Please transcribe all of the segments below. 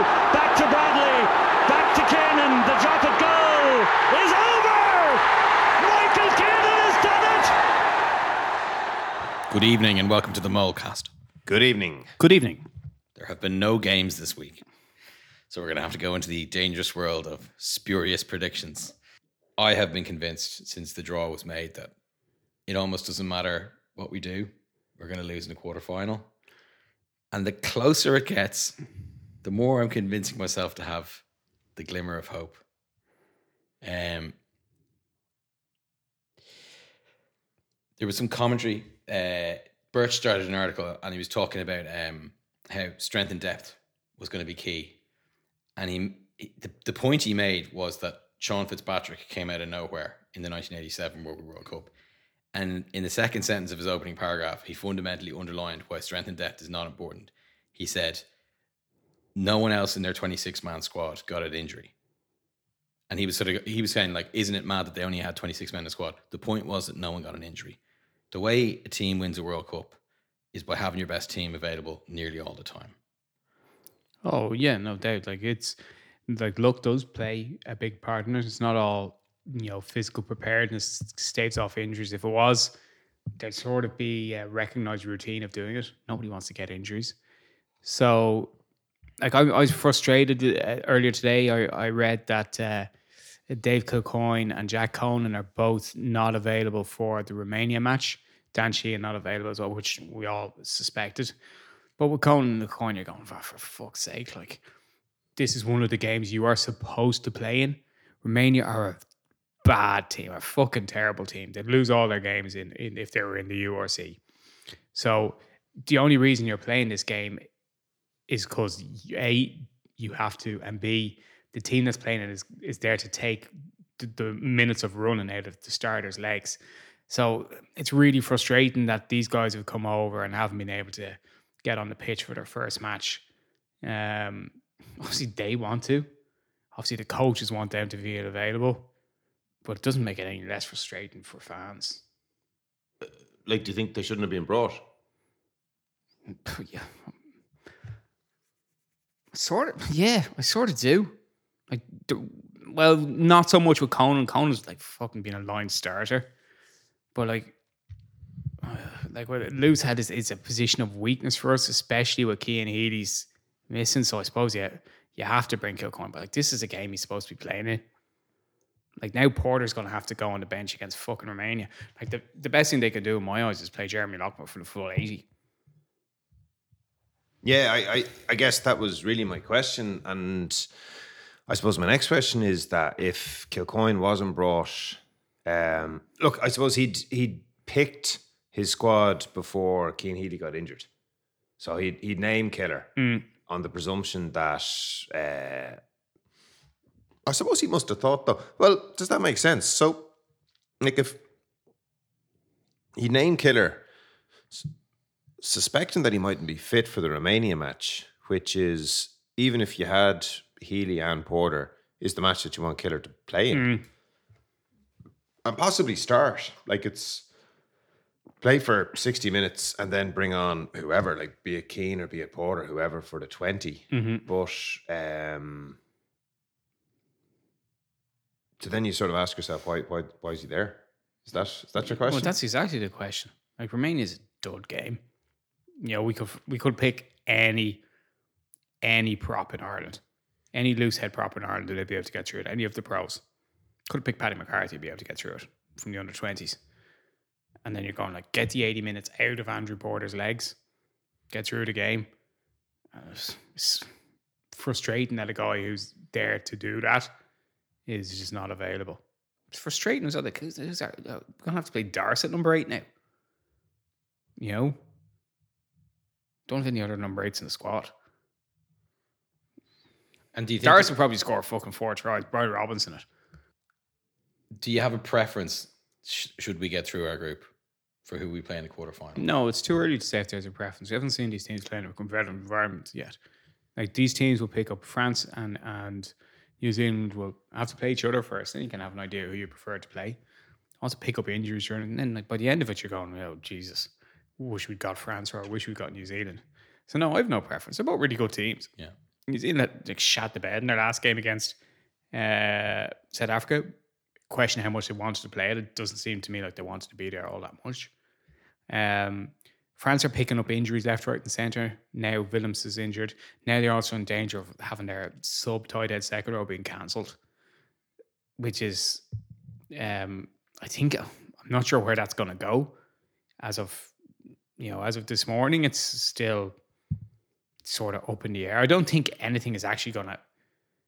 Back to Bradley. Back to Kiernan. The drop at goal is over. Michael Kiernan has done it. Good evening and welcome to the Molecast. Good evening. Good evening. There have been no games this week, so we're going to have to go into the dangerous world of spurious predictions. I have been convinced since the draw was made that it almost doesn't matter what we do, we're going to lose in the quarterfinal. And the closer it gets, the more I'm convincing myself to have the glimmer of hope. Um, there was some commentary. Uh, Birch started an article and he was talking about um, how strength and depth was going to be key. And he, he- the, the point he made was that Sean Fitzpatrick came out of nowhere in the 1987 World World Cup. And in the second sentence of his opening paragraph, he fundamentally underlined why strength and depth is not important. He said, No one else in their 26 man squad got an injury. And he was sort of he was saying like, isn't it mad that they only had 26 men in the squad? The point was that no one got an injury. The way a team wins a World Cup is by having your best team available nearly all the time. Oh yeah, no doubt. Like it's like luck does play a big part in it. It's not all you know physical preparedness staves off injuries. If it was, there'd sort of be a recognized routine of doing it. Nobody wants to get injuries. So, like I, I was frustrated uh, earlier today. I, I read that uh, Dave Kilcoyne and Jack Conan are both not available for the Romania match. Dan Sheehan not available as well, which we all suspected. But with Conan and the coin, you're going, for, for fuck's sake, like this is one of the games you are supposed to play in. Romania are a bad team, a fucking terrible team. They'd lose all their games in, in if they were in the URC. So the only reason you're playing this game is because a you have to, and b the team that's playing it is is there to take the, the minutes of running out of the starters' legs. So it's really frustrating that these guys have come over and haven't been able to get on the pitch for their first match. Um, obviously, they want to. Obviously, the coaches want them to be available, but it doesn't make it any less frustrating for fans. Like, do you think they shouldn't have been brought? yeah, sort of. Yeah, I sort of do. Like, well, not so much with Conan. Conan's like fucking being a line starter, but like, like what Lou's had is, is a position of weakness for us, especially with Cian Healy's missing. So I suppose yeah, you have to bring Kilcoyne, but like this is a game he's supposed to be playing in. Like now Porter's gonna have to go on the bench against fucking Romania. Like the, the best thing they could do in my eyes is play Jeremy Lockwood for the full eighty. Yeah, I, I, I guess that was really my question. And I suppose my next question is that if Kilcoyne wasn't brought, um, look, I suppose he'd he'd picked his squad before Cian Healy got injured. So he'd, he'd name Killer on the presumption that. Uh, I suppose he must have thought, though. Well, does that make sense? So, like, if he named Killer suspecting that he mightn't be fit for the Romania match, which is even if you had Healy and Porter, is the match that you want Killer to play in. And possibly start. Like it's play for 60 minutes and then bring on whoever, like be it Keane or be it Porter, whoever for the 20. But um so then you sort of ask yourself, why why why is he there? Is that is that your question? Well, that's exactly the question. Like Romania's a dud game. You know, we could we could pick any any prop in Ireland, any loose head prop in Ireland, and they'd be able to get through it. Any of the pros could have picked Paddy McCarthy, be able to get through it from the under twenties. And then you're going like get the eighty minutes out of Andrew Porter's legs, get through the game. It's, it's frustrating that a guy who's there to do that is just not available. It's frustrating as well. Like, who's, who's we're gonna have to play Darcy at number eight now. You know, don't have any other number eights in the squad. And do you think Darius will probably score fucking four tries. Brian Robinson it. do you have a preference? Sh- should we get through our group for who we play in the quarterfinal? No, it's too early to say if there's a preference. We haven't seen these teams playing in a competitive environment yet. Like these teams will pick up France and and New Zealand will have to play each other first. Then you can have an idea who you prefer to play. Also pick up injuries during, and then like by the end of it, you're going, oh Jesus, wish we'd got France or I wish we'd got New Zealand. So no, I've no preference. They're both really good teams. Yeah. New Zealand like shot the bed in their last game against uh, South Africa. Question how much they wanted to play it. It doesn't seem to me like they wanted to be there all that much. Um, France are picking up injuries left, right, and centre. Now Willemse is injured. Now they're also in danger of having their sub tight head second row being cancelled, which is, um, I think I'm not sure where that's going to go. As of you know, as of this morning, it's still sort of up in the air. I don't think anything is actually going to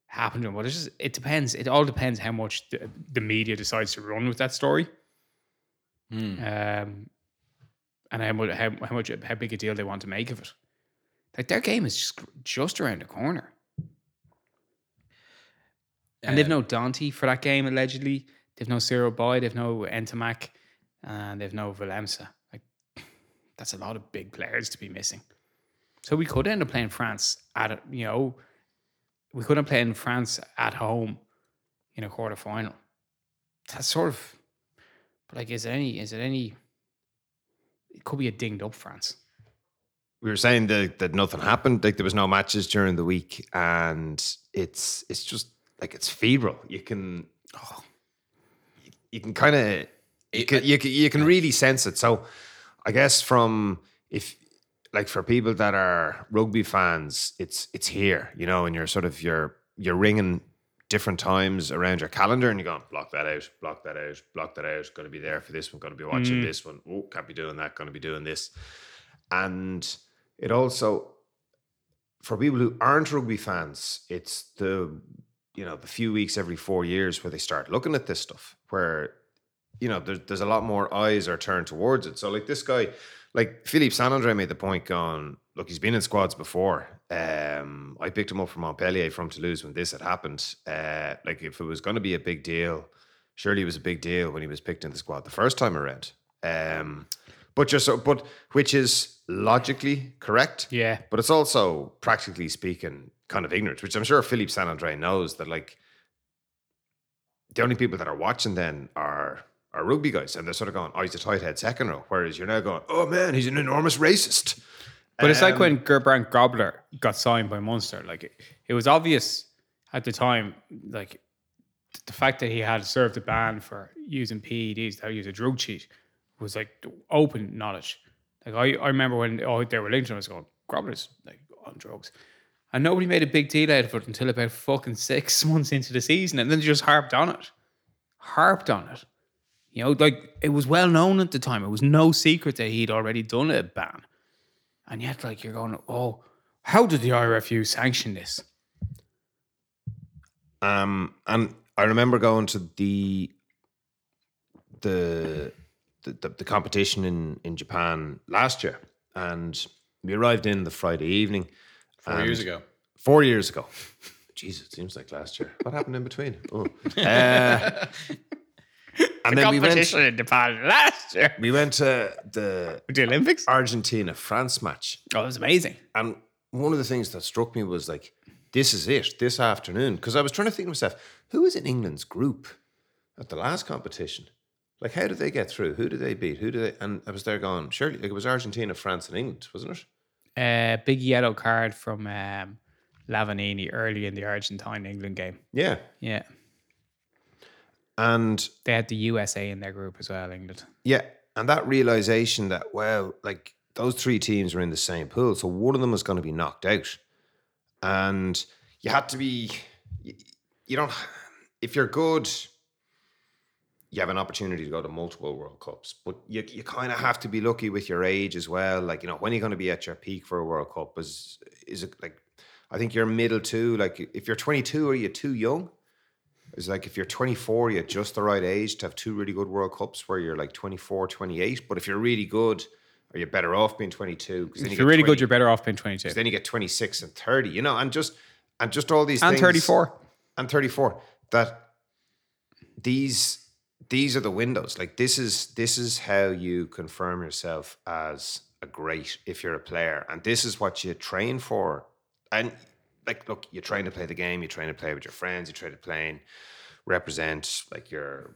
happen to him, but it's just it depends. It all depends how much the, the media decides to run with that story. Um, and how much, how, how much how big a deal they want to make of it. Like their game is just just around the corner, and they've Um, no Danty for that game allegedly. They've no Cyril Baille. They've no Ntamack, and they've no Willemse. That's a lot of big players to be missing. So we could end up playing France at you know, we could have played in France at home in a quarter final. That's sort of, but like, is it any? Is it any? It could be a dinged up France. we were saying that, that nothing happened like there was no matches during the week and it's it's just like it's febrile you can oh, you, you can kind of you you can you can really sense it so i guess from if like for people that are rugby fans it's it's here you know and you're sort of you're you're ringing different times around your calendar and you're going block that out block that out block that out. Going to be there for this one going to be watching mm. this one. Oh can't be doing that going to be doing this. And it also for people who aren't rugby fans it's the you know the few weeks every four years where they start looking at this stuff where you know there's, there's a lot more eyes are turned towards it. So like this guy like Philippe San Sanandre made the point going look he's been in squads before. Um I picked him up from Montpellier from Toulouse when this had happened. Uh like if it was going to be a big deal surely it was a big deal when he was picked in the squad the first time around. Um but just so but which is logically correct. Yeah. but it's also practically speaking kind of ignorant, which I'm sure Philippe Saint-André knows that like the only people that are watching then are are rugby guys, and they're sort of going, "Oh, he's a tight head second row," whereas you're now going, "Oh man, he's an enormous racist." But it's like Um, when Gerbrand Grobler got signed by Munster. Like it, it was obvious at the time, like the fact that he had served a ban for using PEDs, that he was a drug cheat, was like open knowledge. Like I, I remember when oh, they were linked to him, I was going, Grobler's like on drugs. And nobody made a big deal out of it until about fucking six months into the season. And then they just harped on it. Harped on it. You know, like it was well known at the time. It was no secret that he'd already done a ban. And yet, like, you're going, oh, how did the IRFU sanction this? Um, and I remember going to the the the, the, the competition in in Japan last year, and we arrived in the Friday evening. Four years ago. Four years ago. Jesus, it seems like last year. What happened in between? Oh. Uh, and then we went. in Japan last year. We went to the The Olympics? Argentina France match, Oh, it was amazing. and one of the things that struck me was like, this is it this afternoon. Because I was trying to think to myself, who was in England's group at the last competition? Like, how did they get through? Who did they beat? Who did they? And I was there going, surely, like it was Argentina, France, and England, wasn't it? Uh, big yellow card from um, Lavanini early in the Argentine England game. Yeah. Yeah. And They had the USA in their group as well, England. Yeah, and that realization that well, like those three teams were in the same pool, so one of them was going to be knocked out, and you had to be. You, you don't. If you're good, you have an opportunity to go to multiple World Cups, but you you kind of have to be lucky with your age as well. Like you know, when are you going to be at your peak for a World Cup? Is is it like? I think you're middle two. Like if you're 22, are you too young? It's like if you're 24, you're just the right age to have two really good World Cups where you're like 24, 28. But if you're really good, are you better off being 22. If you you're get really 20 good, you're better off being 22. 'cause then you get 26 and 30, you know, and just and just all these And things, 34. and 34 that these these are the windows like this is this is how you confirm yourself as a great if you're a player and this is what you train for and like look you're trying to play the game you're trying to play with your friends you're trying to play and represent like your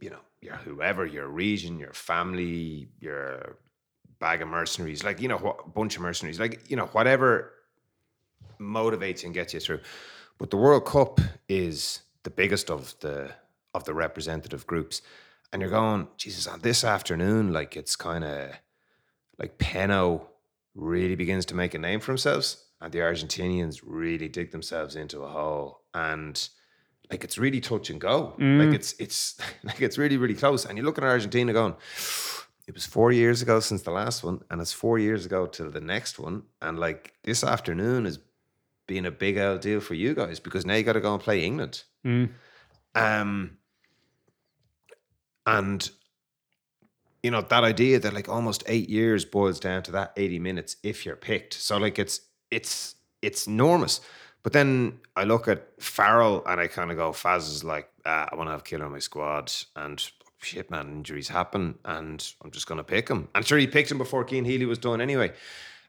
you know your whoever your region your family your bag of mercenaries like you know what bunch of mercenaries like you know whatever motivates and gets you through. But the World Cup is the biggest of the of the representative groups, and you're going, Jesus, on this afternoon, like it's kind of like Peno really begins to make a name for themselves, and the Argentinians really dig themselves into a hole, and like it's really touch and go. Like mm. it's it's like it's really really close, and you look at Argentina going. It was four years ago since the last one, and it's four years ago till the next one. And like this afternoon is being a big old deal for you guys because now you got to go and play England. Mm. Um, and you know that idea that like almost eight years boils down to that eighty minutes if you're picked. So like it's it's it's enormous. But then I look at Farrell and I kind of go, Faz is like, ah, I want to have killer on my squad, and shit, man, injuries happen, and I'm just going to pick him. And sure, he picked him before Cian Healy was done anyway.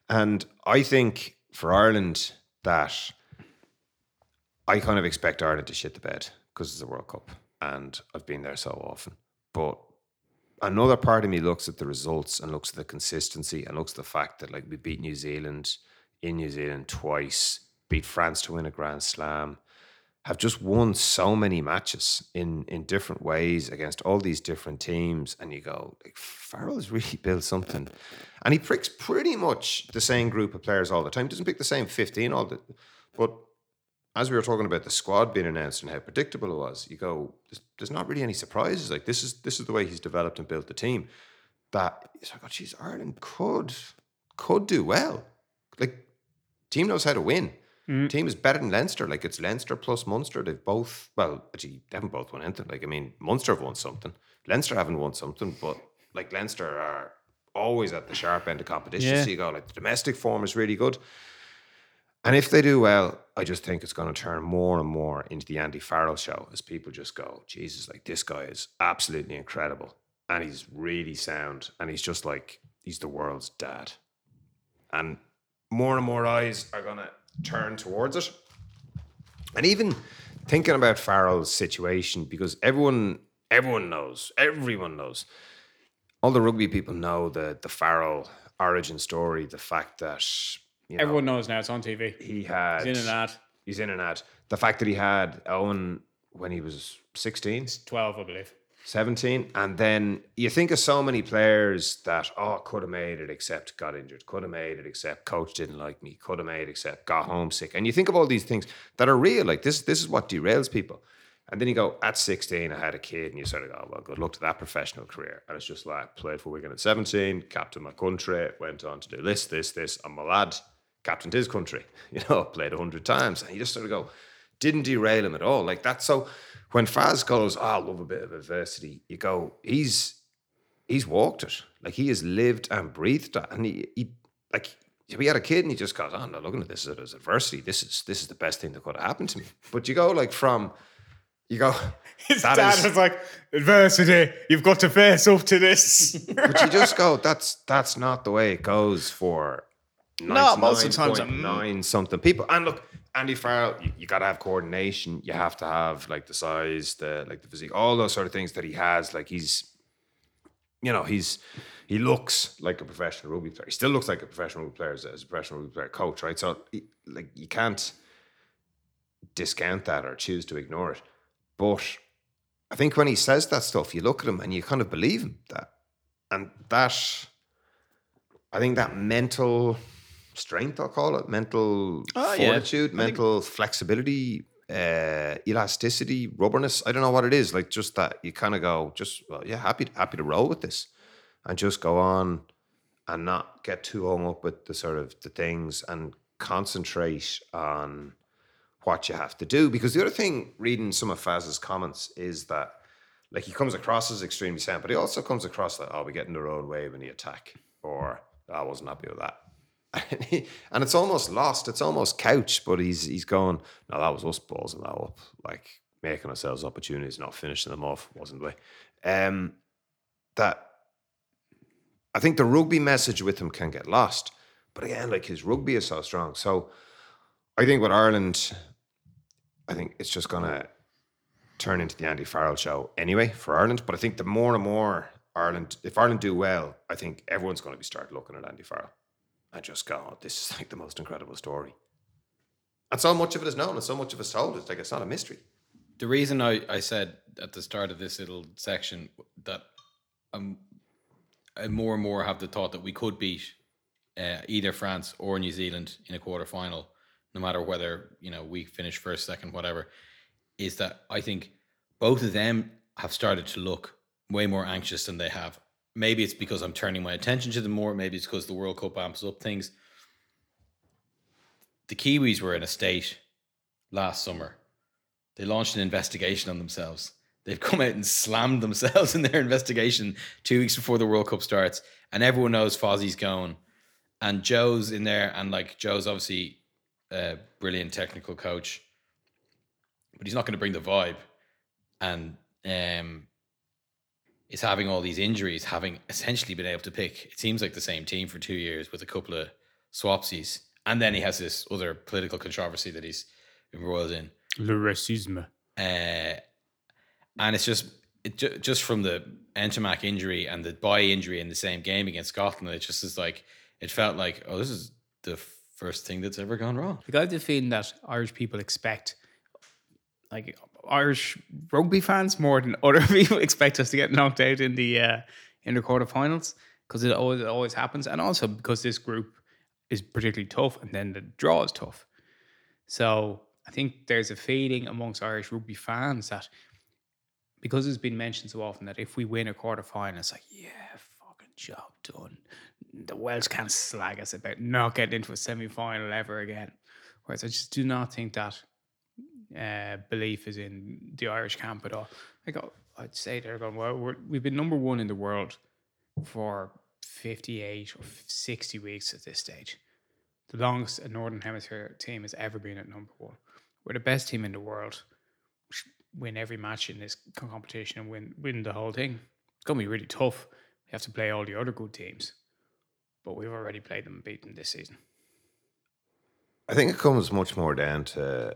And I think for Ireland that I kind of expect Ireland to shit the bed because it's a World Cup and I've been there so often. But another part of me looks at the results and looks at the consistency and looks at the fact that like we beat New Zealand in New Zealand twice, beat France to win a Grand Slam, have just won so many matches in in different ways against all these different teams, and you go, like Farrell's really built something, and he picks pretty much the same group of players all the time. He Doesn't pick the same fifteen all the, but as we were talking about the squad being announced and how predictable it was, you go, there's, there's not really any surprises. Like this is this is the way he's developed and built the team. That it's like, oh, geez, Ireland could could do well. Like team knows how to win. Mm. Team is better than Leinster. Like it's Leinster plus Munster. They've both well, actually they haven't both won anything. Like I mean, Munster have won something. Leinster haven't won something, but like Leinster are always at the sharp end of competition. Yeah. So you go like the domestic form is really good. And if they do well, I just think it's going to turn more and more into the Andy Farrell show as people just go, Jesus, like this guy is absolutely incredible. And he's really sound. And he's just like, he's the world's dad. And more and more eyes are going to turn towards it. And even thinking about Farrell's situation, because everyone, everyone knows, everyone knows, all the rugby people know the the Farrell origin story, the fact that you know, Everyone knows now it's on TV. he had He's in an ad. He's in an ad. The fact that he had Owen when he was 16, 12, I believe. 17, and then you think of so many players that oh could have made it except got injured, could have made it except coach didn't like me, could have made it except got homesick, and you think of all these things that are real. Like this, this is what derails people. And then you go at 16, I had a kid, and you sort of go, oh, well, good luck to that professional career. And it's just like played for Wigan at 17, captain my country, went on to do this, this, this, and my lad captained his country, you know, played 100 times. And you just sort of go, didn't derail him at all. Like that. So when Faz goes, oh, I love a bit of adversity, you go, he's he's walked it. Like he has lived and breathed that. And he, he like we had a kid and he just goes, oh, I'm not looking at this as adversity. This is this is the best thing that could have happened to me. But you go like from you go His that dad is- was like, adversity, you've got to face up to this. but you just go, that's that's not the way it goes for No, most of the times, um, nine something people. And look, Andy Farrell, you, you got to have coordination. You have to have like the size, the like the physique, all those sort of things that he has. Like he's, you know, he's he looks like a professional rugby player. He still looks like a professional rugby player as, a professional rugby player coach, right? So like you can't discount that or choose to ignore it. But I think when he says that stuff, you look at him and you kind of believe him that, and that, I think that mental strength, I'll call it, mental Oh, yeah. fortitude, mental flexibility, uh, elasticity, rubberness. I don't know what it is. Like just that you kind of go, just well, yeah, happy happy to roll with this, and just go on, and not get too hung up with the sort of the things and concentrate on what you have to do. Because the other thing, reading some of Faz's comments, is that like he comes across as extremely sound, but he also comes across that oh, we get in the own way when he attack, or "Oh, I wasn't happy with that. and it's almost lost. It's almost couch, but he's he's going. No, that was us balls and that up, like making ourselves opportunities, not finishing them off, wasn't we? Um, that I think the rugby message with him can get lost. But again, like his rugby is so strong. So I think with Ireland, I think it's just gonna turn into the Andy Farrell show anyway for Ireland. But I think the more and more Ireland, if Ireland do well, I think everyone's going to be start looking at Andy Farrell and just go, "This is like the most incredible story." And so much of it is known, and so much of it's told. It's like it's not a mystery. The reason I, I said at the start of this little section that um, I more and more have the thought that we could beat uh, either France or New Zealand in a quarter final, no matter whether you know we finish first, second, whatever, is that I think both of them have started to look way more anxious than they have. Maybe it's because I'm turning my attention to them more. Maybe it's because the World Cup amps up things. The Kiwis were in a state last summer. They launched an investigation on themselves. They've come out and slammed themselves in their investigation two weeks before the World Cup starts, and everyone knows Fozzie's going. And Joe's in there, and like Joe's obviously a brilliant technical coach, but he's not going to bring the vibe. And um, is having all these injuries, having essentially been able to pick, it seems like the same team for two years with a couple of swapsies. And then he has this other political controversy that he's embroiled in. Le racisme. Uh, and it's just it ju- just from the Ntamack injury and the Baille injury in the same game against Scotland, it just is like it felt like oh, this is the first thing that's ever gone wrong. Like I have the feeling that Irish people expect, like Irish rugby fans, more than other people expect us to get knocked out in the uh, in the quarterfinals because it always it always happens, and also because this group is particularly tough, and then the draw is tough. So I think there's a feeling amongst Irish rugby fans that because it's been mentioned so often that if we win a quarter final, it's like, yeah, fucking job done. The Welsh can't slag us about not getting into a semi final ever again. Whereas I just do not think that uh, belief is in the Irish camp at all. Like, I'd say they're going, well, we're, we've been number one in the world for 58 or 60 weeks at this stage. The longest a Northern Hemisphere team has ever been at number one. We're the best team in the world win every match in this competition and win win the whole thing. It's gonna be really tough. We have to play all the other good teams, but we've already played them and beat them this season. I think it comes much more down to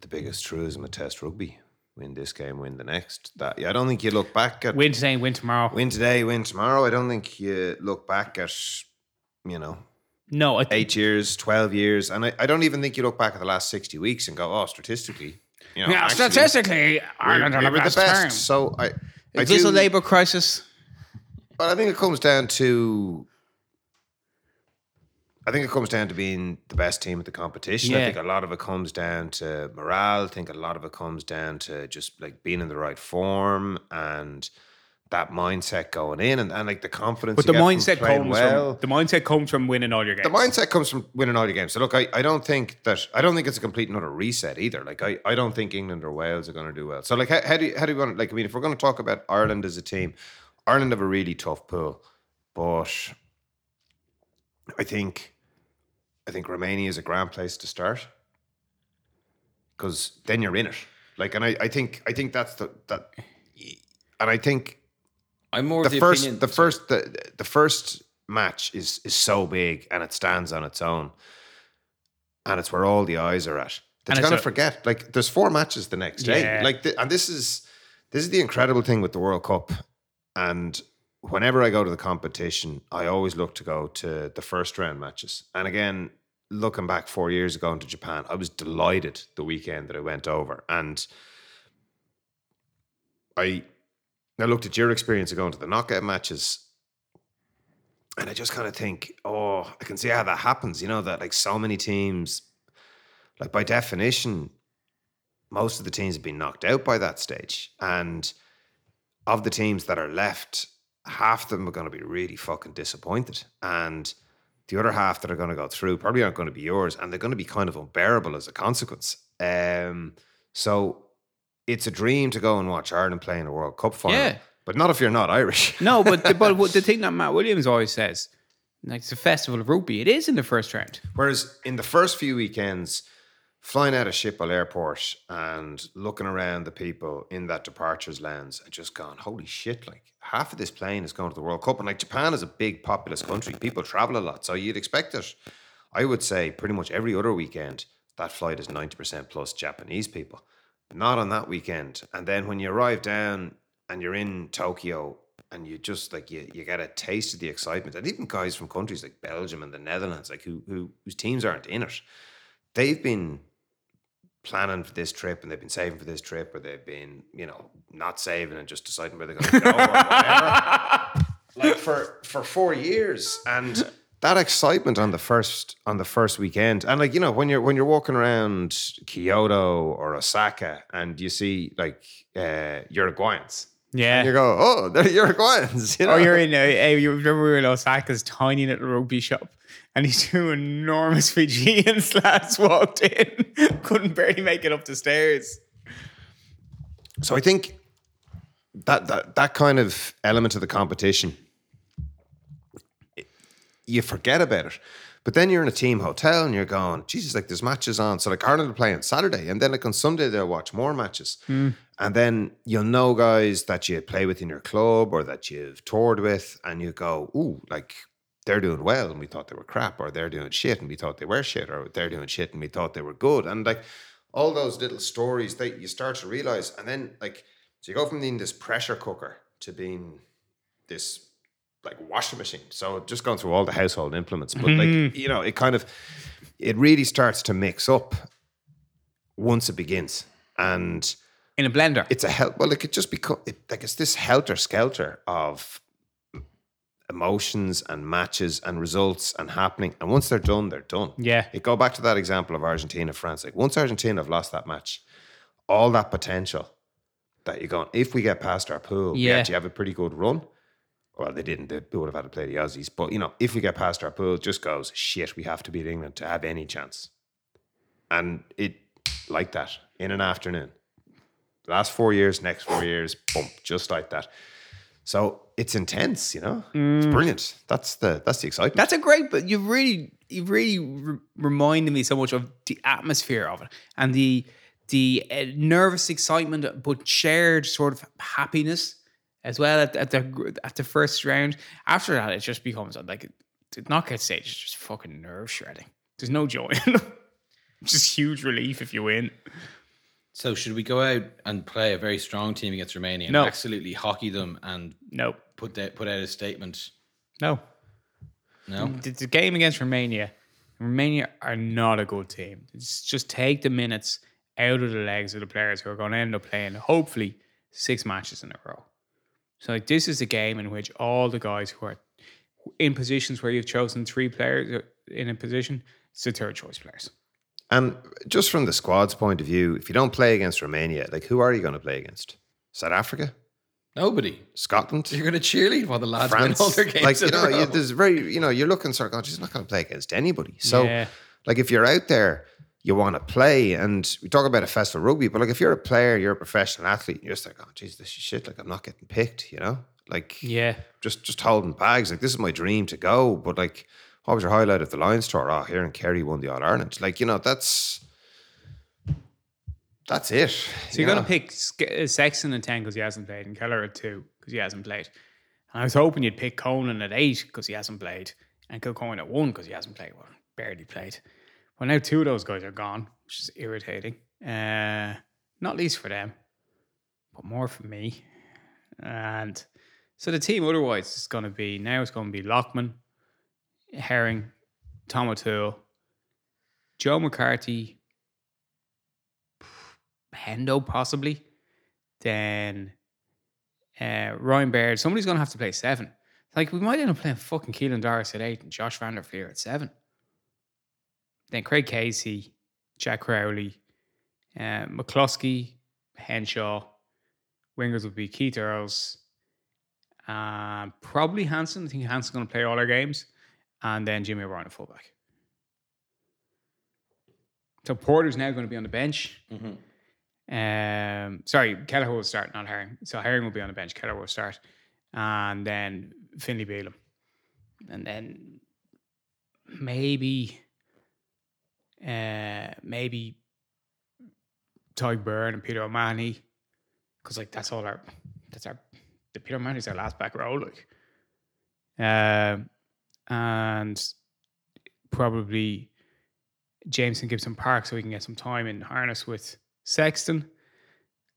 the biggest truism of Test rugby: win this game, win the next. That yeah, I don't think you look back at win today, win tomorrow, win today, win tomorrow. I don't think you look back at you know no th- eight years, twelve years, and I, I don't even think you look back at the last sixty weeks and go, oh, statistically you know, yeah, actually, statistically, Ireland are the best. the best. Term. So I, I is this a labour crisis? But I think it comes down to. I think it comes down to being the best team at the competition. Yeah. I think a lot of it comes down to morale. I think a lot of it comes down to just like being in the right form and that mindset going in and, and like the confidence. But the mindset comes well. from the mindset comes from winning all your games. The mindset comes from winning all your games. So look, I, I don't think that I don't think it's a complete another reset either. Like I, I don't think England or Wales are going to do well. So like how, how do you, how do you want like I mean if we're going to talk about Ireland as a team, Ireland have a really tough pool, but I think I think Romania is a grand place to start because then you're in it. Like and I, I think I think that's the that and I think I'm more the, the first. opinion, the first. The, the first match is is so big and it stands on its own, and it's where all the eyes are at. That you're gonna forget. Like there's four matches the next day. Yeah. Like the, and this is this is the incredible thing with the World Cup. And whenever I go to the competition, I always look to go to the first round matches. And again, looking back four years ago into Japan, I was delighted the weekend that I went over. And I I looked at your experience of going to the knockout matches, and I just kind of think, oh, I can see how that happens. You know, that like so many teams, like by definition, most of the teams have been knocked out by that stage. And of the teams that are left, half of them are going to be really fucking disappointed. And the other half that are going to go through probably aren't going to be yours. And they're going to be kind of unbearable as a consequence. Um, so it's a dream to go and watch Ireland play in a World Cup final. Yeah. But not if you're not Irish. no, but the, but the thing that Matt Williams always says, Like it's a festival of rugby. It is in the first round. Whereas in the first few weekends, flying out of Schiphol Airport and looking around the people in that departures lens and just going, holy shit, like half of this plane is going to the World Cup. And like Japan is a big populous country. People travel a lot. So you'd expect it. I would say pretty much every other weekend, that flight is 90% plus Japanese people. Not on that weekend. And then when you arrive down and you're in Tokyo and you just like you, you get a taste of the excitement. And even guys from countries like Belgium and the Netherlands, like who who whose teams aren't in it, they've been planning for this trip and they've been saving for this trip or they've been, you know, not saving and just deciding where they're gonna go or whatever. like for for four years. And that excitement on the first on the first weekend. And like, you know, when you're when you're walking around Kyoto or Osaka and you see like uh Uruguayans. Yeah. And you go, oh, they're Uruguayans. You know? Oh, you're in. Uh, you remember we were in Osaka's tiny little rugby shop, and these two enormous Fijian lads walked in, couldn't barely make it up the stairs. So I think that that that kind of element of the competition, you forget about it. But then you're in a team hotel and you're going, Jesus, like there's matches on. So like Ireland will play on Saturday, and then like on Sunday they'll watch more matches, and then you'll know guys that you play with in your club or that you've toured with, and you go, ooh, like they're doing well, and we thought they were crap, or they're doing shit, and we thought they were shit, or they're doing shit, and we thought they were good, and like all those little stories that you start to realize, and then like so you go from being this pressure cooker to being this like washing machine. So just going through all the household implements, but like mm-hmm. you know, it kind of it really starts to mix up once it begins, and In a blender. it's a hel- well, like it could just become it, like it's this helter skelter of emotions and matches and results and happening. And once they're done, they're done. Yeah. It go back to that example of Argentina France. Like once Argentina have lost that match, all that potential that you're going, if we get past our pool, we Yeah. actually have a pretty good run. Well, they didn't. They would have had to play the Aussies. But you know, if we get past our pool, it just goes shit. We have to beat England to have any chance. And it like that in an afternoon. Last four years, next four years, boom, just like that. So it's intense, you know. It's brilliant. That's the that's the excitement. That's a great, but you really, you really re- reminded me so much of the atmosphere of it and the the uh, nervous excitement, but shared sort of happiness as well at, at the at the first round. After that, it just becomes like the knockout stage is just fucking nerve shredding. There's no joy. Just huge relief if you win. So should we go out and play a very strong team against Romania and No. absolutely hockey them and No, put that put out a statement? no. No. The, the game against Romania, Romania are not a good team. It's just take the minutes out of the legs of the players who are going to end up playing, hopefully, six matches in a row. So, like, this is a game in which all the guys who are in positions where you've chosen three players uh, in a position, it's the third choice players. And just from the squad's point of view, if you don't play against Romania, like who are you going to play against? South Africa, Nobody. Scotland, You're going to cheerlead while the lads France. win all their games. like you know, you, there's very you know you're looking sort of going, oh, she's not going to play against anybody. So, Yeah. like if you're out there, you want to play, and we talk about a festival rugby, but like if you're a player, you're a professional athlete, you're just like, oh, geez, this is shit. Like I'm not getting picked, you know, like Yeah. just just holding bags. Like this is my dream to go, but like, what was your highlight of the Lions tour? Oh, here and Kerry won the All Ireland. Like you know, that's that's it. So you're going to pick uh, Sexton at 10 because he hasn't played and Kelleher at 2 because he hasn't played. And I was hoping you'd pick Conan at 8 because he hasn't played and Kilcoyne at 1 because he hasn't played. Well, barely played. Well, now two of those guys are gone, which is irritating. Uh, not least for them, but more for me. And so the team otherwise is going to be now it's going to be Loughman, Herring, Tom O'Toole, Joe McCarthy, Hendo possibly, then uh, Ryan Baird. Somebody's going to have to play seven. Like we might end up playing fucking Caelan Doris at eight and Josh Van der Flier at seven. Then Craig Casey, Jack Crowley, uh, McCloskey, Henshaw. Wingers would be Keith Earls, uh, probably Hansen. I think Hansen's going to play all our games, and then Jimmy O'Brien at fullback. So Porter's now going to be on the bench. Um, sorry, Kelleher will start, not Herring. So Herring will be on the bench. Kelleher will start, and then Finlay Bealham, and then maybe, uh, maybe Tadhg Beirne and Peter O'Mahony, because like that's all our, that's our, the Peter O'Mahony's our last back row, like, um, and probably Jamison Gibson-Park, so we can get some time in harness with Sexton,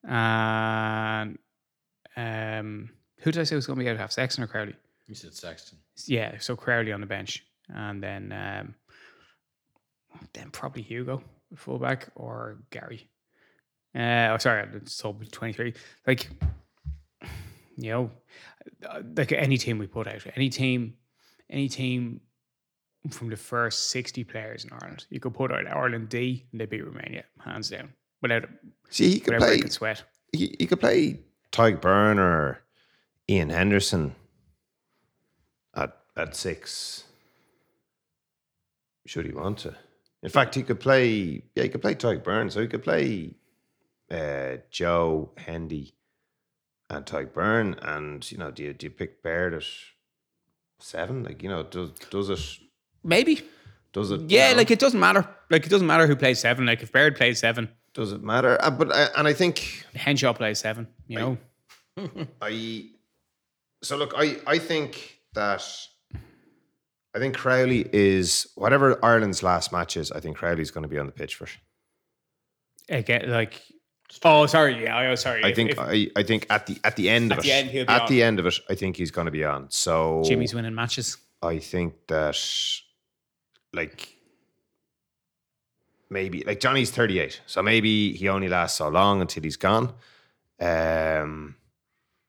and um, who did I say was going to be out? Have Sexton or Crowley? You said Sexton. Yeah, so Crowley on the bench, and then um, then probably Hugo, fullback, or Garry. Uh, oh, sorry, it's twenty three. Like, you know, like any team we put out, any team, any team from the first sixty players in Ireland, you could put out Ireland D and they beat Romania hands down without See, he could play. sweat. He, he could play Tadhg Beirne or Ian Henderson at at six. Should he want to? In fact, he could play. Yeah, he could play Tadhg Beirne. So he could play uh, Joe Hendy and Tadhg Beirne. And you know, do you do you pick Baird at seven? Like you know, does does it Maybe, does it? yeah. know, Like it doesn't matter. Like it doesn't matter who plays seven. Like if Baird plays seven, does it matter? Uh, but uh, and I think Henshaw plays seven. You know, I so look, I I think that I think Crowley is whatever Ireland's last match is. I think Crowley's going to be on the pitch for it. again, like. Oh, sorry. Yeah, oh, sorry. I If- think if I, I think at the at the end of At it, the end, he'll be at on. the end of it, I think he's going to be on. So Jimmy's winning matches. I think that like maybe like Johnny's 38. So maybe he only lasts so long until he's gone. Um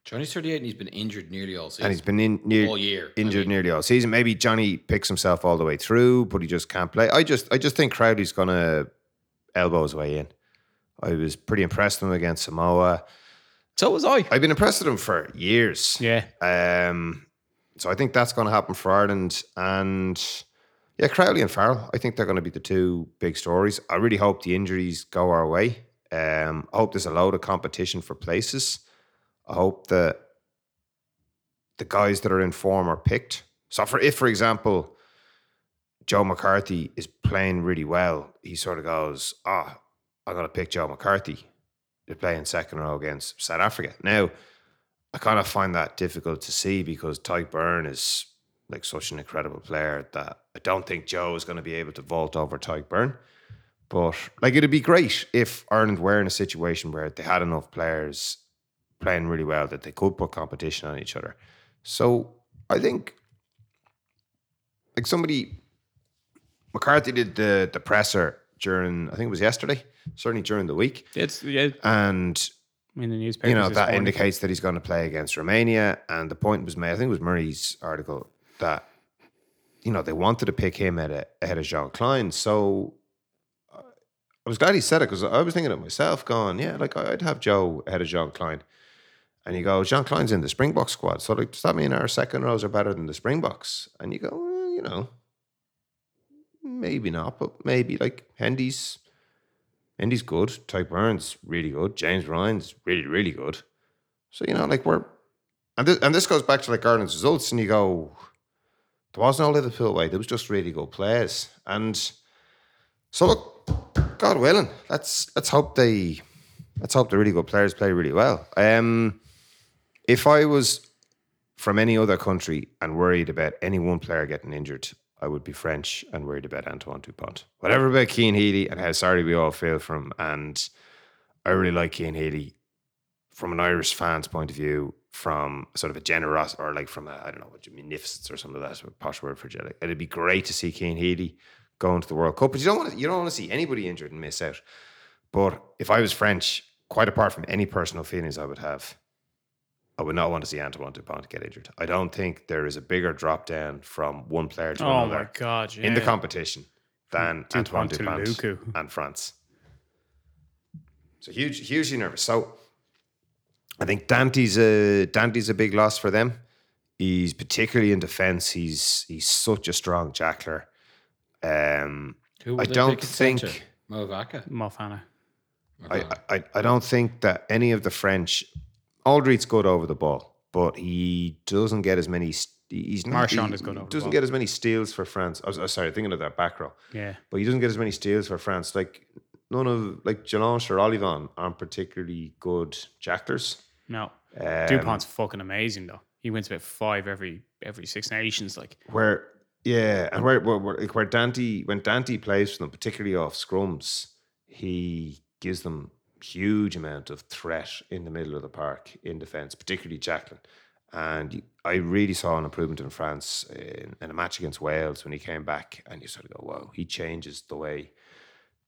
Johnny's 38 and he's been injured nearly all season. and he's been in near, all year. I injured mean, nearly all season. Maybe Johnny picks himself all the way through, but he just can't play. I just I just think Crowley's gonna elbow his way in. I was pretty impressed with him against Samoa. So was I. I've been impressed with him for years. Yeah. Um, so I think that's going to happen for Ireland. And yeah, Crowley and Farrell, I think they're going to be the two big stories. I really hope the injuries go our way. Um, I hope there's a load of competition for places. I hope that the guys that are in form are picked. So, for if, for example, Joe McCarthy is playing really well, he sort of goes, "Ah, I'm going to pick Joe McCarthy to play in second row against South Africa." Now, I kind of find that difficult to see because Tadhg Beirne is like such an incredible player that I don't think Joe is going to be able to vault over Tadhg Beirne. But like it'd be great if Ireland were in a situation where they had enough players playing really well that they could put competition on each other. So I think like somebody McCarthy did the the presser during I think it was yesterday, certainly during the week. It's yeah, And in the newspaper. you know that indicates that he's going to play against Romania. And the point was made. I think it was Murray's article that you know they wanted to pick him at a, ahead of Jean Kleyn. So uh, I was glad he said it because I was thinking of myself, going, yeah, like I'd have Joe ahead of Jean Kleyn. And you go, Jean Kleyn's in the Springbok squad. So like, does that mean our second rows are better than the Springboks? And you go, well, you know, maybe not, but maybe like Hendy's Hendy's good. Tadhg Beirne's really good. James Ryan's really really good. So you know, like we're and this, and this goes back to like Ireland's results, and you go, there was no Liverpool way. There was just really good players, and so look, God willing, let's let's hope they let's hope the really good players play really well. Um, if I was from any other country and worried about any one player getting injured, I would be French and worried about Antoine Dupont. Whatever about Cian Healy and how sorry we all feel for him. And I really like Cian Healy from an Irish fan's point of view, from sort of a generosity or like from a, I don't know, what munificence or something like that, a posh word for jelly. It'd be great to see Cian Healy go into the World Cup, but you don't want to, you don't want to see anybody injured and miss out. But if I was French, quite apart from any personal feelings I would have, I would not want to see Antoine Dupont get injured. I don't think there is a bigger drop down from one player to Oh another my god! Yeah. in the competition than Antoine Dupont to Dupont Lukaku. and France. So huge, hugely nervous. So I think Danty's a Danty's a big loss for them. He's particularly in defence. He's he's such a strong jackler. Um, Who I would they don't centre? think Mo Vaca. Moefana. I, I I don't think that any of the French Alldritt's good over the ball, but he doesn't get as many he's not. Marchand he, is good over doesn't get as many steals for France. I was, oh, sorry, thinking of that back row. Yeah. but he doesn't get as many steals for France. Like none of like Jelonch or Ollivon aren't particularly good jacklers. No. Um, Dupont's fucking amazing though. He wins about five every every Six Nations. Like where yeah, and where where, where, where Danty when Danty plays for them, particularly off scrums, he gives them huge amount of threat in the middle of the park in defence, particularly Jacqueline. And I really saw an improvement in France in, in a match against Wales when he came back, and you sort of go, "Wow, he changes the way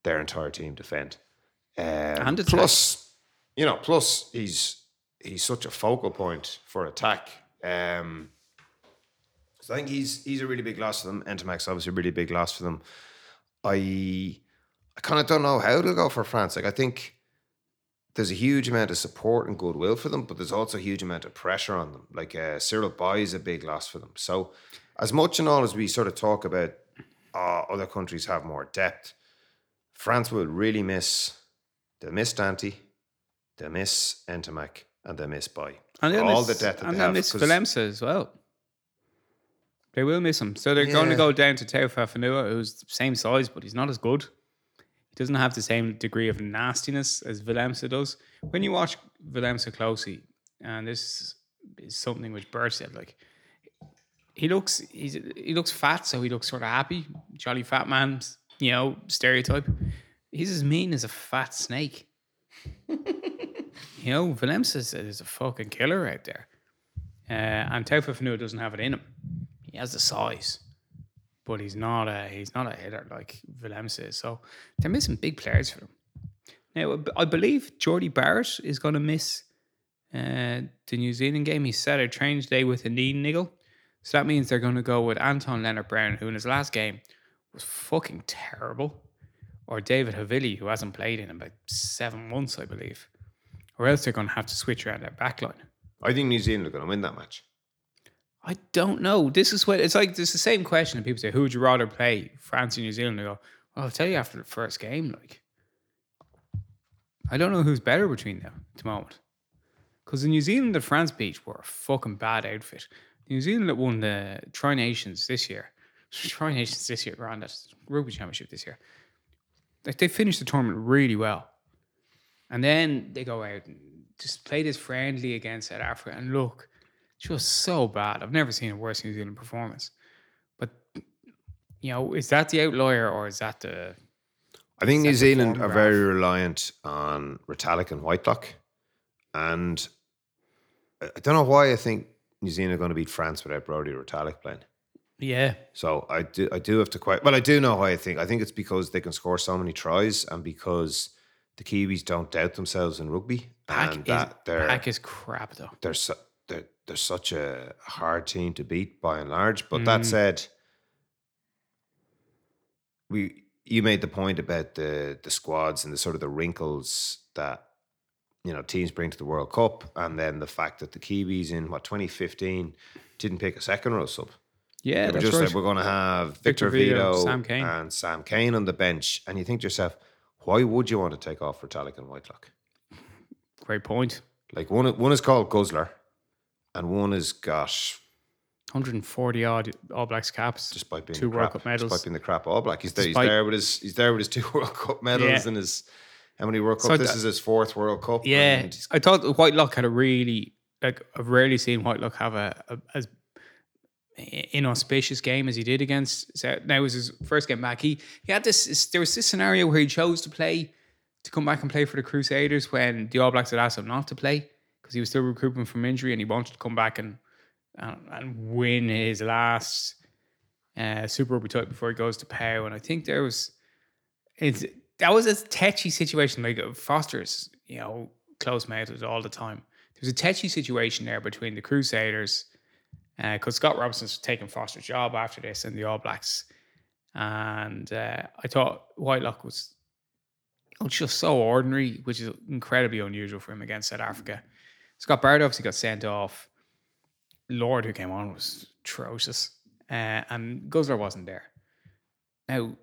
their entire team defend." Um, And attack. plus, you know, plus he's he's such a focal point for attack. Um, so I think he's he's a really big loss for them. Ntamack's obviously a really big loss for them. I I kind of don't know how to go for France. Like I think there's a huge amount of support and goodwill for them, but there's also a huge amount of pressure on them. Like uh, Cyril Baille is a big loss for them. So as much and all as we sort of talk about uh, other countries have more depth, France will really miss. They'll miss Danty, they'll miss Ntamack, and they'll miss Baille. and they'll all miss, the depth that and they have. miss Willemse as well. They will miss him. So they're going to go down to Taofifénua, who's the same size, but he's not as good. Doesn't have the same degree of nastiness as Willemse does. When you watch Willemse closely, and this is something which Bert said, like he looks he's he looks fat, so he looks sort of happy, jolly fat man, you know, stereotype. He's as mean as a fat snake. you know, Willemse is, a fucking killer out there. Uh, and Taofifénua doesn't have it in him. He has the size, but he's not a he's not a hitter like Willemse is. So they're missing big players for them. Now I believe Jordie Barrett is going to miss uh, the New Zealand game. He said a training today with a knee niggle, so that means they're going to go with Anton Lienert-Brown, who in his last game was fucking terrible, or David Havili, who hasn't played in about seven months, I believe, or else they're going to have to switch around their backline. I think New Zealand are going to win that match. I don't know. This is what it's like. It's the same question. And people say, "Who would you rather play, France or New Zealand?" I go, well, "I'll tell you after the first game." Like, I don't know who's better between them at the moment. Because the New Zealand and France beat were a fucking bad outfit. New Zealand that won the Tri Nations this year, Tri Nations this year, that rugby championship this year. Like they finished the tournament really well, and then they go out and just play this friendly against South Africa, and look, just so bad. I've never seen a worse New Zealand performance. But you know, is that the outlier or is that the I think New Zealand are very reliant on Retallick and Whitelock. And I I don't know why I think New Zealand are going to beat France without Brodie or Retallick playing. yeah? So I do I do have to quite well I do know why I think. I think it's because they can score so many tries and because the Kiwis don't doubt themselves in rugby. Pack and is that is crap though. they're, su- they're they're such a hard team to beat by and large. But that mm. said, we you made the point about the the squads and the sort of the wrinkles that you know teams bring to the World Cup, and then the fact that the Kiwis in what 2015 didn't pick a second row sub. Yeah, that's just right. like we're going to have Victor Victor, Vito, Vito, Sam and Sam Cane on the bench, and you think to yourself, why would you want to take off for Retallick and Whitelock? Great point. Like one one is called Guzzler, and one has got 140 odd All Blacks caps. just by being two the World Cup medals. just by being the crap All Black. He's there. Despite- he's there with his. He's there with his two World Cup medals Yeah. and his. How many World Cup? So this that- is his fourth World Cup. Yeah, I thought Whitelock had a really like I've rarely seen Whitelock have a, a as inauspicious game as he did against. Now it was his first game back. He he had this. There was this scenario where he chose to play to come back and play for the Crusaders when the All Blacks had asked him not to play because he was still recuperating from injury and he wanted to come back and and, and win his last uh, Super Rugby title before he goes to Pau. And I think there was it's that was a tetchy situation. Like uh, Foster's, you know, close mouthed all the time. There was a tetchy situation there between the Crusaders, because Scott Robertson's taking Foster's job after this, and the All Blacks. And uh, I thought Whitelock was just so ordinary, which is incredibly unusual for him against South Africa. Scott Barrett obviously got sent off. Lord, who came on, was atrocious, uh, and Guzzler wasn't there. Now,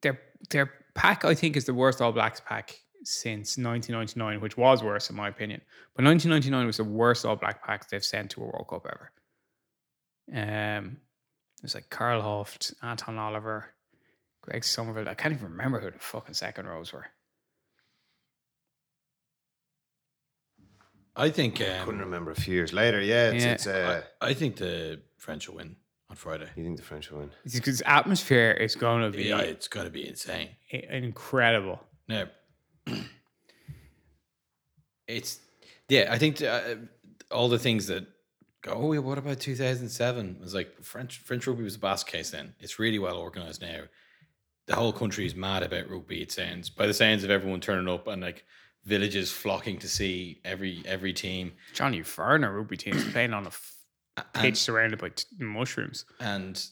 their their pack, I think, is the worst All Blacks pack since 1999, which was worse in my opinion. But 1999 was the worst All Black pack they've sent to a World Cup ever. Um, there's like Carl Hoeft, Anton Oliver, Greg Somerville. I can't even remember who the fucking second rows were. I think I Couldn't um, remember a few years later. Yeah, it's, Yeah. it's uh, I, I think the French will win on Friday. you think the French will win? Because atmosphere is going to be Yeah, it's got to be insane. incredible. Now, it's yeah. I think uh, all the things that go. Oh, yeah, what about two thousand seven? It was like French French rugby was a basket case. Then it's really well organized now. The whole country is mad about rugby. It sounds by the sounds of everyone turning up and like villages flocking to see every every team. Johnny Farner rugby team is playing on a f- pitch surrounded by t- mushrooms. And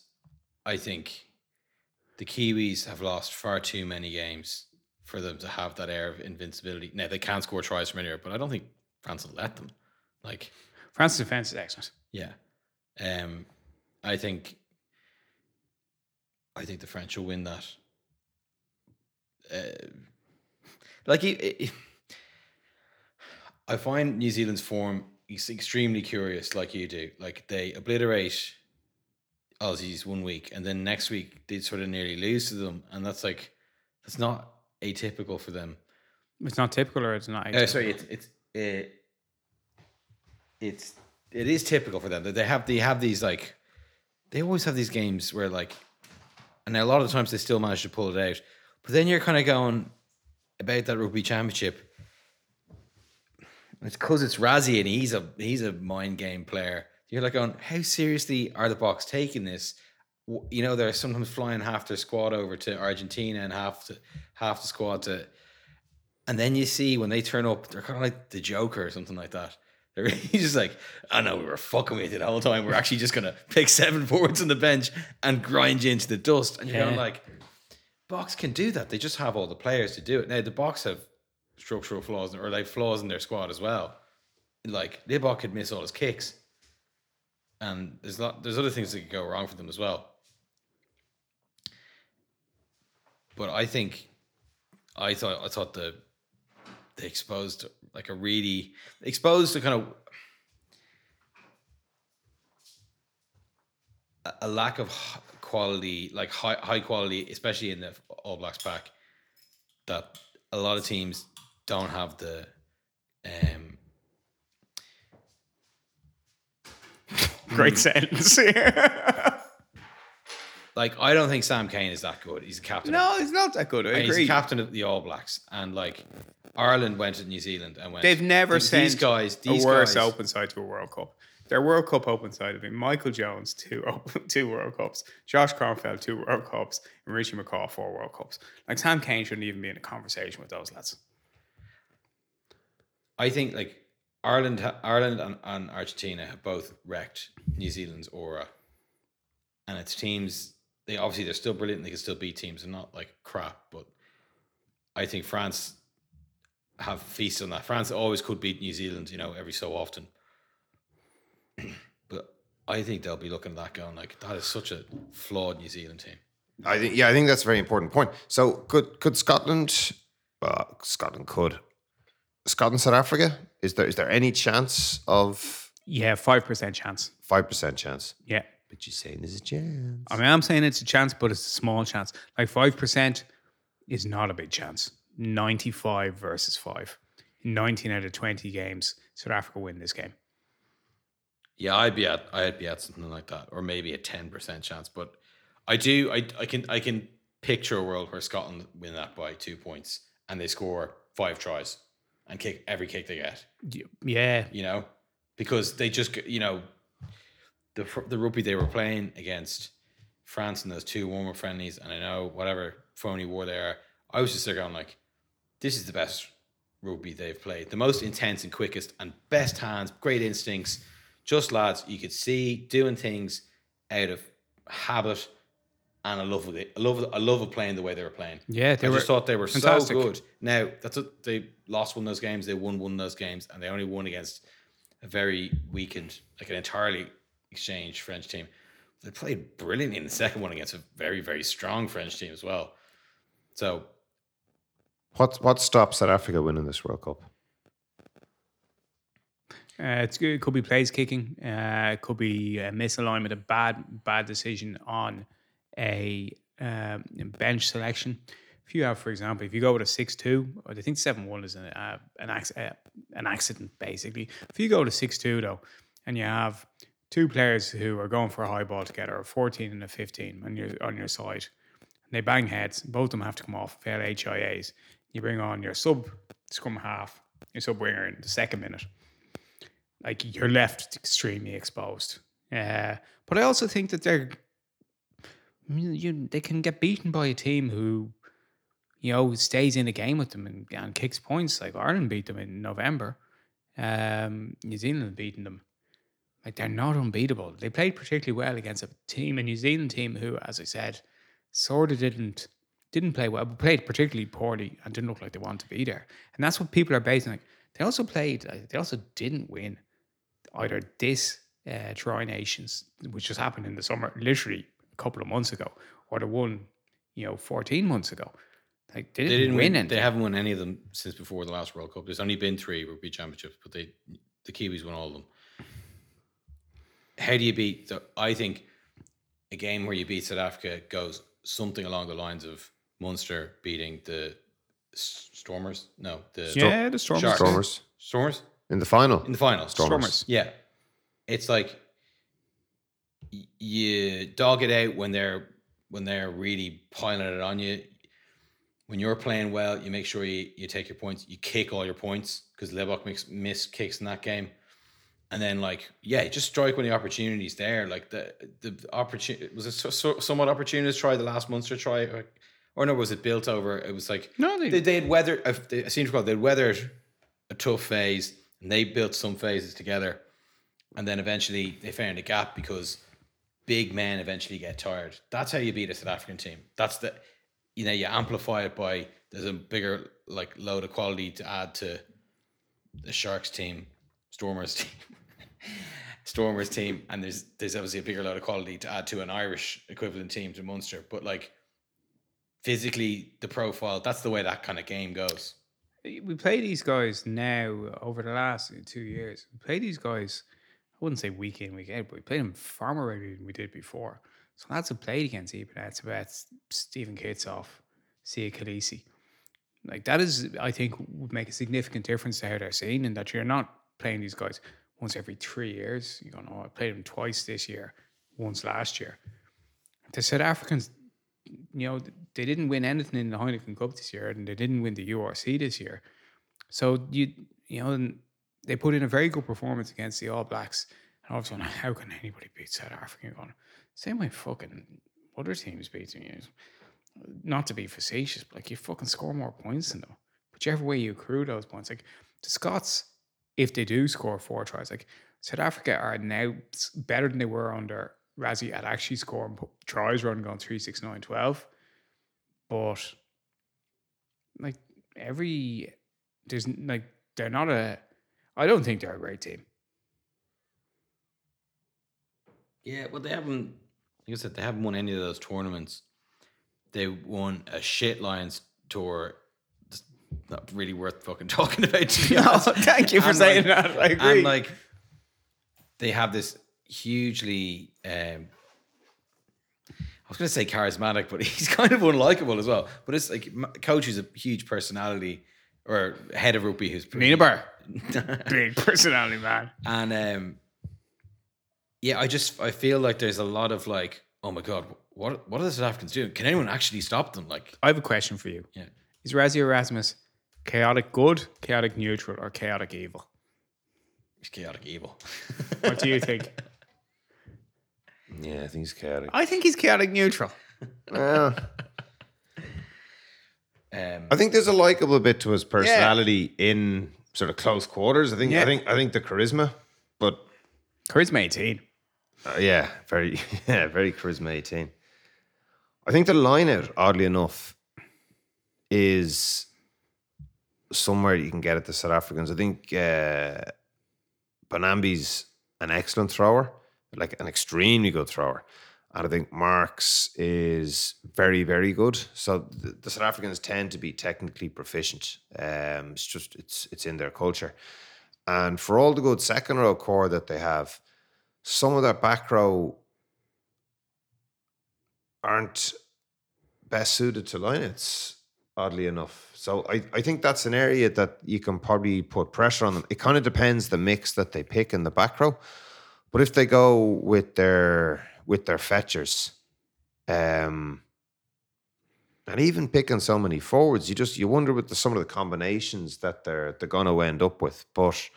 I think the Kiwis have lost far too many games for them to have that air of invincibility. Now they can score tries from anywhere, but I don't think France will let them. Like, France's defense is excellent. yeah, um, I think, I think the French will win that. Uh, like, it, it, I find New Zealand's form is extremely curious, like you do. Like they obliterate Aussies one week, and then next week they sort of nearly lose to them, and that's like that's not atypical for them. It's not typical, or it's not. Uh, sorry, it's it's uh, it's it is typical for them that they have they have these like they always have these games where like, and a lot of the times they still manage to pull it out, but then you're kind of going about that rugby championship. It's because it's Rassie and he's a he's a mind game player. You're like going, how seriously are the Boks taking this? You know, they're sometimes flying half their squad over to Argentina and half to half the squad to and then you see when they turn up, they're kind of like the Joker or something like that. They're he's just like, I know we were fucking with you the whole time. We're actually just gonna pick seven forwards on the bench and grind you into the dust. And you're going like, Boks can do that. They just have all the players to do it. Now the Boks have structural flaws or like flaws in their squad as well. Like Libbok could miss all his kicks, and there's lot there's other things that could go wrong for them as well. But I think I thought I thought the they exposed like a really exposed to kind of a- lack of quality, like high high quality, especially in the All Blacks pack, that a lot of teams don't have the um Great sentence here. like I don't think Sam Cane is that good. He's a captain. no, it's not that good. I and he's agree. the captain of the All Blacks, and like Ireland went to New Zealand and went. They've never these, sent these guys. These a worse guys, open side to a World Cup. Their World Cup open side have been Michael Jones, two open, two World Cups, Josh Kronfeld, two World Cups, and Richie McCaw, four World Cups. Like Sam Cane shouldn't even be in a conversation with those lads. I think like Ireland, Ireland and, and Argentina have both wrecked New Zealand's aura, and it's teams. They obviously they're still brilliant. They can still beat teams and not like crap. But I think France have feasted on that. France always could beat New Zealand, you know, every so often. but I think they'll be looking at that going like that is such a flawed New Zealand team. I think yeah, I think that's a very important point. So could could Scotland well, Scotland could. Scotland, South Africa? Is there is there any chance of Yeah, five percent chance. five percent chance? Yeah, But you're saying there's a chance. I mean, I'm saying it's a chance, but it's a small chance. Like five percent is not a big chance. Ninety-five versus five. Nineteen out of twenty games, South Africa win this game. Yeah, I'd be at I'd be at something like that, or maybe a ten percent chance. But I do I I can I can picture a world where Scotland win that by two points and they score five tries and kick every kick they get. Yeah, You know, because they just you know the the rugby they were playing against France in those two warmer friendlies, and I know whatever phony war they are. I was just there going like, this is the best rugby they've played, the most intense and quickest and best hands, great instincts, just lads you could see doing things out of habit. And I love it. I love. I love of playing the way they were playing. Yeah, they I were just thought they were fantastic. so good. Now that's what they lost one of those games. They won one of those games, and they only won against a very weakened, like an entirely exchanged French team. They played brilliantly in the second one against a very, very strong French team as well. So What what stops South Africa winning this World Cup? Uh, it's good. It could be plays kicking. Uh, it could be a misalignment, a bad bad decision on a um, bench selection. If you have, for example, if you go with a six-two, I think seven-one is an uh, an, ac- uh, an accident basically. If you go to six-two though, and you have two players who are going for a high ball together, a fourteen and a fifteen on your on your side, and they bang heads, both of them have to come off fail HIAs. You bring on your sub scrum half, your sub winger in the second minute like you're left extremely exposed. Uh, but I also think that they're you, they can get beaten by a team who you know stays in the game with them and, and kicks points. Like Ireland beat them in November. Um, New Zealand beaten them. Like they're not unbeatable. They played particularly well against a team, a New Zealand team who, as I said, sort of didn't didn't play well, but played particularly poorly and didn't look like they wanted to be there. And that's what people are basing. Like they also played. They also didn't win either this uh, Tri Nations, which just happened in the summer, literally couple of months ago, or the one, you know, 14 months ago. Like they didn't, They didn't win win. anything. They haven't won any of them since before the last World Cup. There's only been three rugby championships, but they the Kiwis won all of them. How do you beat? The, I think a game where you beat South Africa goes something along the lines of Munster beating the Stormers. No, the yeah, the Stormers. Sharks. Stormers Stormers in the final. in the final. Stormers. Yeah, it's like y- you dog it out when they're when they're really piling it on you. When you're playing well, you make sure you, you take your points. You kick all your points because Libbok makes miss kicks in that game, and then like yeah, just strike when the opportunity's there. Like the the opportunity was it so, so, somewhat opportunist try the last Munster try, or, or no, was it built over? It was like No, they- they had weathered. I they- I seem to recall they'd weathered a tough phase, and they built some phases together, and then eventually they found a gap because big men eventually get tired. That's how you beat a South African team. That's the you know you amplify it by there's a bigger like load of quality to add to the Sharks team, Stormers team. Stormers team, and there's there's obviously a bigger load of quality to add to an Irish equivalent team to Munster. But like physically, the profile, that's the way that kind of game goes. we play these guys now over the last two years. We play these guys, wouldn't say week in, week out, but we played them far more regularly than we did before. So that's a played against Eben Etzebeth, Steven Kitshoff, Siya Kolisi. Like that is, I think, would make a significant difference to how they're seen, and that you're not playing these guys once every three years. You go, no, I played them twice this year, once last year. The South Africans, you know, they didn't win anything in the Heineken Cup this year, and they didn't win the URC this year. So you, you know, they put in a very good performance against the All Blacks, and all of a sudden, how can anybody beat South Africa? Going same way, fucking other teams beating you. Not to be facetious, but like you fucking score more points than them. Whichever way you accrue those points, like the Scots, if they do score four tries, like South Africa are now better than they were under Rassie at actually scoring tries rather than going 3, 6, 9, 12. But like every there's like they're not a I don't think they're a great team. Yeah, well, they haven't. Like I said, they haven't won any of those tournaments. They won a shit Lions tour. It's not really worth fucking talking about. To be honest. thank you for And, saying like- that. I agree. And like, they have this hugely. Um, I was going to say charismatic, but he's kind of unlikable as well. But it's like coach is a huge personality, or head of rugby who's pretty- Nina Bar. Big personality, man. and um, yeah, I just I feel like there's a lot of like, oh my god, what what are the South Africans doing? Can anyone actually stop them? Like, I have a question for you. yeah, Is Rassie Erasmus chaotic good, chaotic neutral, or chaotic evil? it's chaotic evil. What do you think? Yeah, I think he's chaotic. I think he's chaotic neutral. Well, um, I think there's a likable bit to his personality in sort of close quarters. I think Yeah. I think I think the charisma, but Charisma 18. uh, yeah, very yeah, very charisma 18. I think the line out, oddly enough, is somewhere you can get at the South Africans. I think uh, Mbonambi's an excellent thrower, like an extremely good thrower. And I think Marx is very, very good. So the, the South Africans tend to be technically proficient. Um, it's just it's it's in their culture. And for all the good second row core that they have, some of their back row aren't best suited to lineouts, oddly enough. So I, I think that's an area that you can probably put pressure on them. It kind of depends the mix that they pick in the back row. But if they go with their with their fetchers, um, and even picking so many forwards, you just you wonder with the, some of the combinations that they're they're going to end up with. But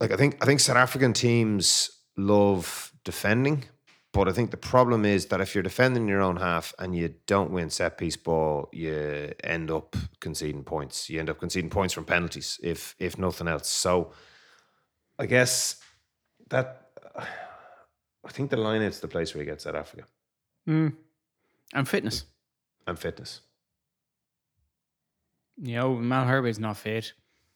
like I think I think South African teams love defending, but I think the problem is that if you're defending your own half and you don't win set piece ball, you end up conceding points. You end up conceding points from penalties, if if nothing else. So I guess that I think the line is the place where he gets South Africa Mm. And fitness. and fitness. You know, Malherbe's not fit.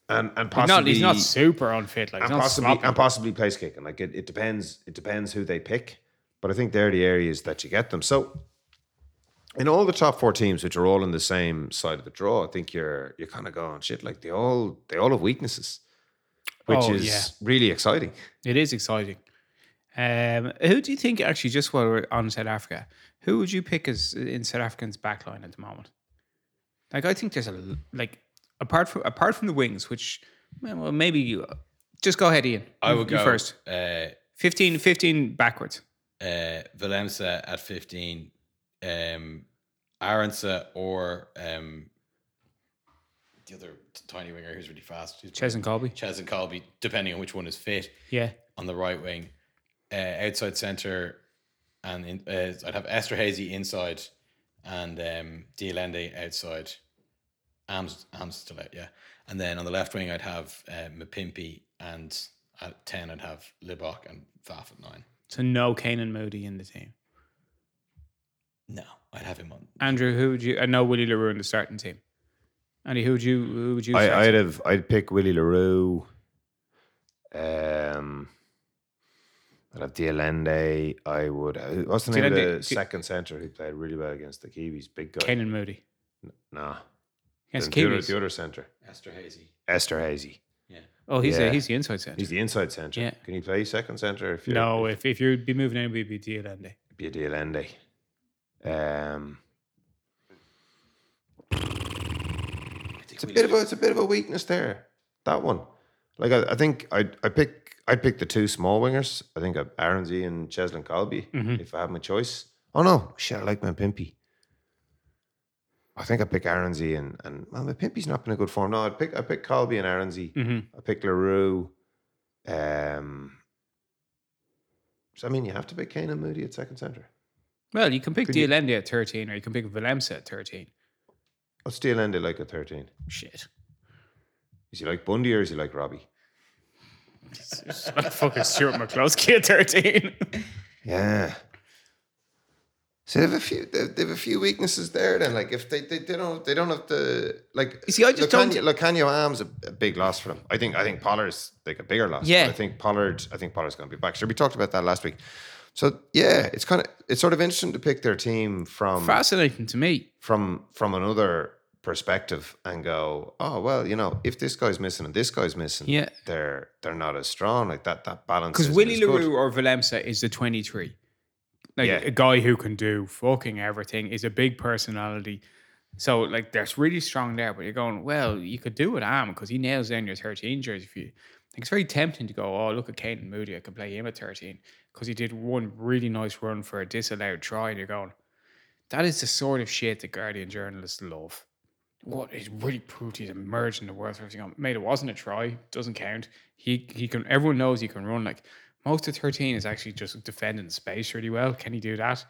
And and He's not, possibly he's not super unfit. Like, and possibly sloppy. and possibly place kicking. Like it, it depends. It depends who they pick. But I think they're the areas that you get them. So in all the top four teams, which are all on the same side of the draw, I think you're you're kind of going shit. Like they all they all have weaknesses, which Oh, is yeah. really exciting. It is exciting. Um, who do you think actually? Just while we're on South Africa, who would you pick as in South Africa's backline at the moment? Like, I think there's a like apart from apart from the wings, which well maybe you just go ahead, Ian. I would you go first. Uh, 15, 15 backwards. uh, Willemse at 15, um, Arendse or um, the other tiny winger who's really fast. Cheslin Kolbe. Ches and Colby, depending on which one is fit Yeah. on the right wing. Uh, outside centre, and in, uh, I'd have Esterhuizen inside and um, De Allende outside. Am's, Am's still out, yeah. And then on the left wing, I'd have uh, Mapimpi, and at 10, I'd have Libbok and Faf at 9. So no Canan Moodie in the team. No, I'd have him on. Andrew, who would you? I know Willie le Roux in the starting team. Andy, who would you? Who would you? I, I'd have I'd pick Willie le Roux. Um, I'd have De Allende. I would. uh, What's the name of De Allende- the second centre who played really well against the Kiwis? Big guy. Canan Moodie. Nah. Yes, the, the other, Kiwis. the other centre. Esterhuizen. Esther Hazy. Oh, he's Yeah. a, he's the inside centre. He's the inside centre. Yeah. Can he play second centre? If you no, if, if you'd be moving anybody, it'd be De Allende. be a De Allende. Um, it's a bit of a it's a bit of a weakness there. That one, like I, I think I I pick I'd pick the two small wingers. I think I'd Arendse and Cheslin Kolbe if I have my choice. Oh no, shit! I like Mapimpi. I think I pick Arendse and and well, Mapimpi's not been a good form. No, I'd pick I pick Kolbe and Arendse. Mm-hmm. I pick le Roux. Um, so I mean, you have to pick Canan Moodie at second centre. Well, you can pick De Allende at 13 or you can pick Willemse at 13. What's De Allende like at 13? Shit. Is he like Bundy or is he like Robbie? It's like fucking Stuart McCloskey at 13. Yeah. So they have a few. They they have a few weaknesses there. Then, like if they they, they don't they don't have the like. You see, I just don't- Lukhanyo, Lukhanyo Arms a, a big loss for them. I think I think Pollard's like a bigger loss. Yeah. I think Pollard. I think Pollard's going to be back. Sure, we talked about that last week. So yeah, it's kind of it's sort of interesting to pick their team from Fascinating to me. from from another perspective and go, oh well, you know, if this guy's missing and this guy's missing, Yeah. they're they're not as strong. Like that that balance. Because Willie good. le Roux or Willemse is the 23. Like Yeah. a guy who can do fucking everything, is a big personality. So, like, there's really strong there, but you're going, well, you could do it, Am, because he nails down your 13 jersey for you. It's very tempting to go, oh, look at Canan Moodie, I could play him at 13, because he did one really nice run for a disallowed try, and you're going, that is the sort of shit that Guardian journalists love. What is really proved he's emerged in the world. So everything. Mate, it wasn't a try. Doesn't count. He he can. Everyone knows he can run. Like most of thirteen is actually just defending space really well. Can he do that?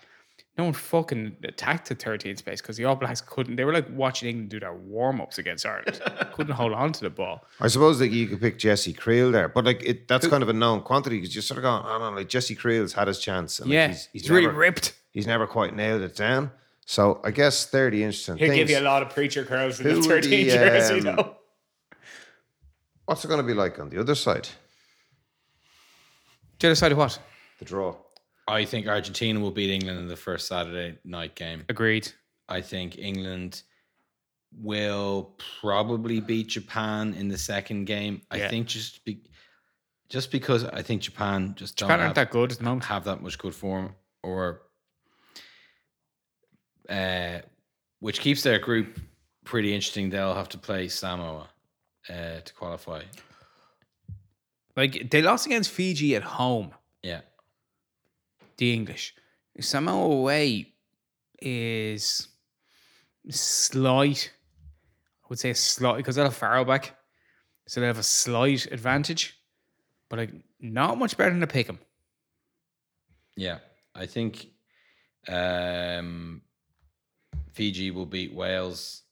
No one fucking attacked the 13 space because the All Blacks couldn't. They were like watching England do their warm ups against Ireland. couldn't hold on to the ball. I suppose that you could pick Jesse Kriel there, but like it, that's kind of a known quantity because you're sort of going, oh no, like Jesse Kriel's had his chance. And like, yeah, he's, he's, he's really ripped. He's never quite nailed it down. So I guess they're the interesting He'll things. give you a lot of preacher curls for the would 13 be, jersey, um, though. What's it going to be like on the other side? The other side of what? The draw. I think Argentina will beat England in the first Saturday night game. Agreed. I think England will probably beat Japan in the second game. I think just be, just because I think Japan just don't Japan aren't that good at the moment. have that much good form, or uh, which keeps their group pretty interesting. They'll have to play Samoa uh, to qualify. Like they lost against Fiji at home. Yeah, The English. Samoa away is slight. I would say slight because they'll have Farrell back, so they have a slight advantage, but like not much better than a pick 'em. yeah. I think um, Fiji will beat Wales.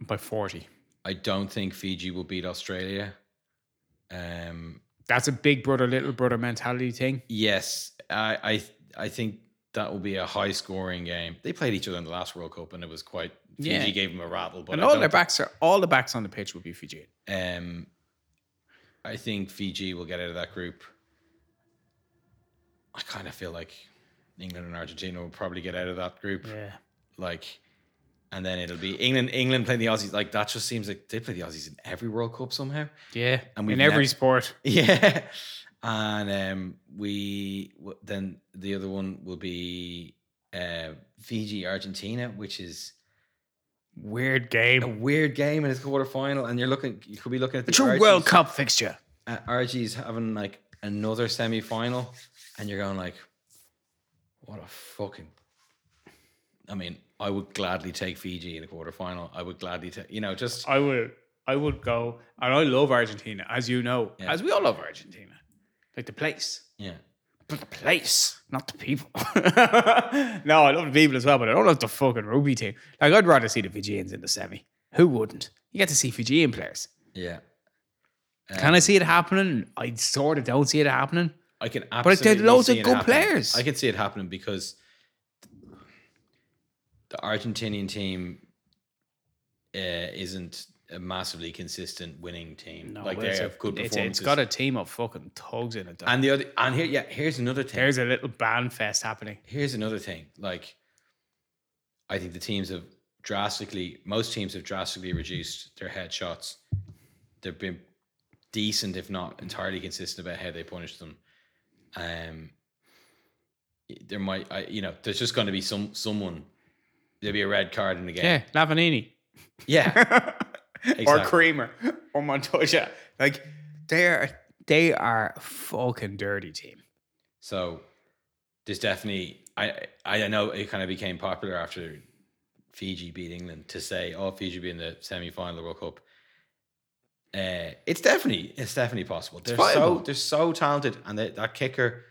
by forty. I don't think Fiji will beat Australia. Um, That's a big brother, little brother mentality thing. Yes, I I I think that will be a high scoring game. They played each other in the last World Cup, and it was quite. Fiji Yeah. gave them a rattle, but and all their backs are all the backs on the pitch will be Fiji. Um, I think Fiji will get out of that group. I kind of feel like England and Argentina will probably get out of that group. Yeah. Like, and then it'll be England. England playing the Aussies. Like that just seems like they play the Aussies in every World Cup somehow. Yeah. And we've in every nev- sport. Yeah. And um, we w- then the other one will be uh, Fiji Argentina, which is Weird game. a weird game in its quarter final. And you're looking, you could be looking at the It's a Argies- World Cup fixture. uh, RG's having like another semi final, and you're going like, what a fucking. I mean, I would gladly take Fiji in a quarterfinal. I would gladly take, you know, just I would I would go and I love Argentina, as you know. Yeah. As we all love Argentina. Like the place. yeah. But the place, not the people. no, I love the people as well, but I don't love the fucking rugby team. Like I'd rather see the Fijians in the semi. Who wouldn't? You get to see Fijian players. Yeah. Can I um, see it happening? I sort of don't see it happening. I can like, absolutely. there's loads of good happening. players. I can see it happening because the Argentinian team uh, isn't a massively consistent winning team. like they have good it's, performances. it's got a team of fucking thugs in it. Though. and the other, and here, yeah, here's another thing. There's a little band fest happening. here's another thing. Like, I think the teams have drastically, most teams have drastically reduced their headshots. They've been decent, if not entirely consistent about how they punish them. Um, there might, I, you know, there's just going to be some someone. There'll be a red card in the game. Yeah, Lavanini. Yeah, or Exactly. Kremer or Montoya. Like they're they are a fucking dirty team. So there's definitely I I know it kind of became popular after Fiji beat England to say, oh, Fiji be in the semi final of the World Cup. Uh, it's definitely it's definitely possible. They're so they're so talented, and they, that kicker,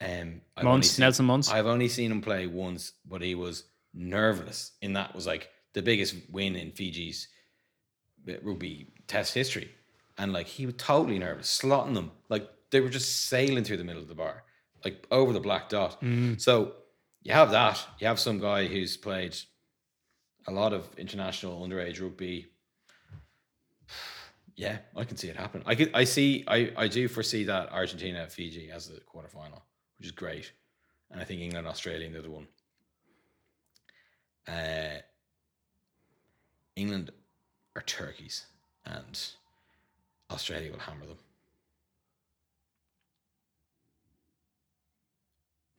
um, I've only Muntz, seen- Nelson Muntz. I've only seen him play once, but he was nervous. In that was like the biggest win in Fiji's uh, rugby test history, and like he was totally nervous, slotting them like they were just sailing through the middle of the bar, like over the black dot. Mm. So you have that. You have some guy who's played a lot of international underage rugby. Yeah, I can see it happen. I could, I see, I, I do foresee that Argentina, Fiji as the quarterfinal, which is great, and I think England, Australia, the other one. Uh, England are turkeys, and Australia will hammer them.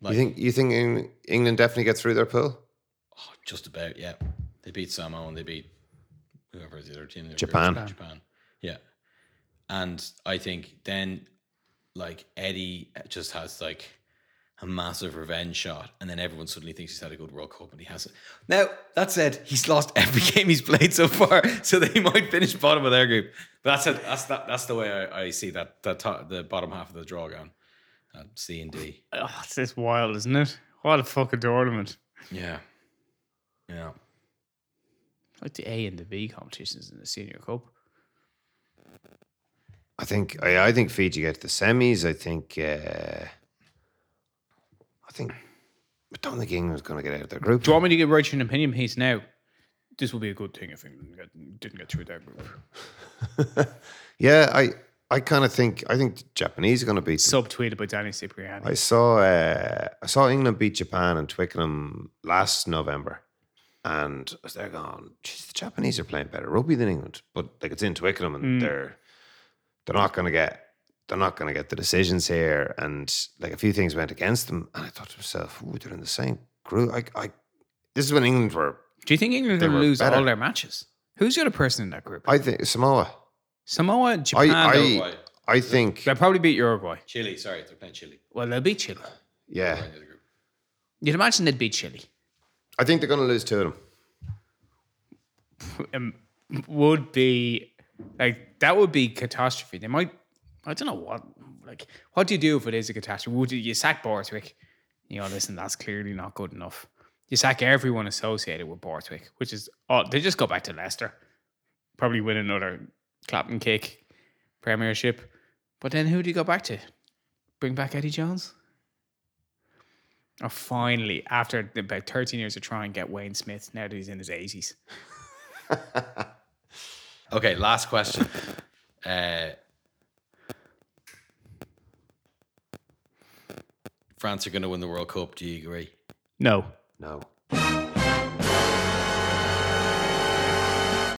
Like, you think you think England definitely gets through their pool? oh, just about, yeah. They beat Samoa and they beat whoever is the other team. in their Japan. Japan. Yeah. And I think then, like, Eddie just has, like, a massive revenge shot, and then everyone suddenly thinks he's had a good World Cup, and he hasn't. Now that said, he's lost every game he's played so far, so they might finish bottom of their group. But that's it. That's that. That's the way I, I see that. That top, the bottom half of the draw going. Uh, C and D. Oh, it's just wild, isn't it? What a fucking tournament. Yeah. Yeah. Like the A and the B competitions in the senior cup. I think I, I think Fiji get to the semis. I think uh, I think I don't think England's going to get out of their group. Do you want me to give Rich an opinion piece now? This will be a good thing if England get, didn't get through that group. Yeah, I I kind of think I think the Japanese are going to beat them. Subtweeted by Danny Cipriani. I saw uh, I saw England beat Japan in Twickenham last November, And as they're gone, geez, the Japanese are playing better rugby than England, but like it's in Twickenham, and they're they're not going to get they're not going to get the decisions here, and like a few things went against them, and I thought to myself, "Ooh, they're in the same group." I, I this is when England were. Do you think England They will were lose better. all their matches? Who's the other person in that group? I think Samoa. Samoa, Japan. I Uruguay. I, I think they'll probably beat Uruguay. Chile, sorry, they're playing Chile. Well, they'll beat Chile. yeah. They're in the other group. You'd imagine they'd beat Chile. I think they're going to lose two of them. um, would be like that would be catastrophe. They might I don't know what like what do you do if it is a catastrophe? Would you, you sack Borthwick? You know, listen, that's clearly not good enough. You sack everyone associated with Borthwick, which is oh they just go back to Leicester. Probably win another clap and kick premiership. But then who do you go back to? Bring back Eddie Jones? Or finally, after about 13 years of trying, to get Wayne Smith now that he's in his 80s. Okay, last question. Uh, France are going to win the World Cup. Do you agree? No. No.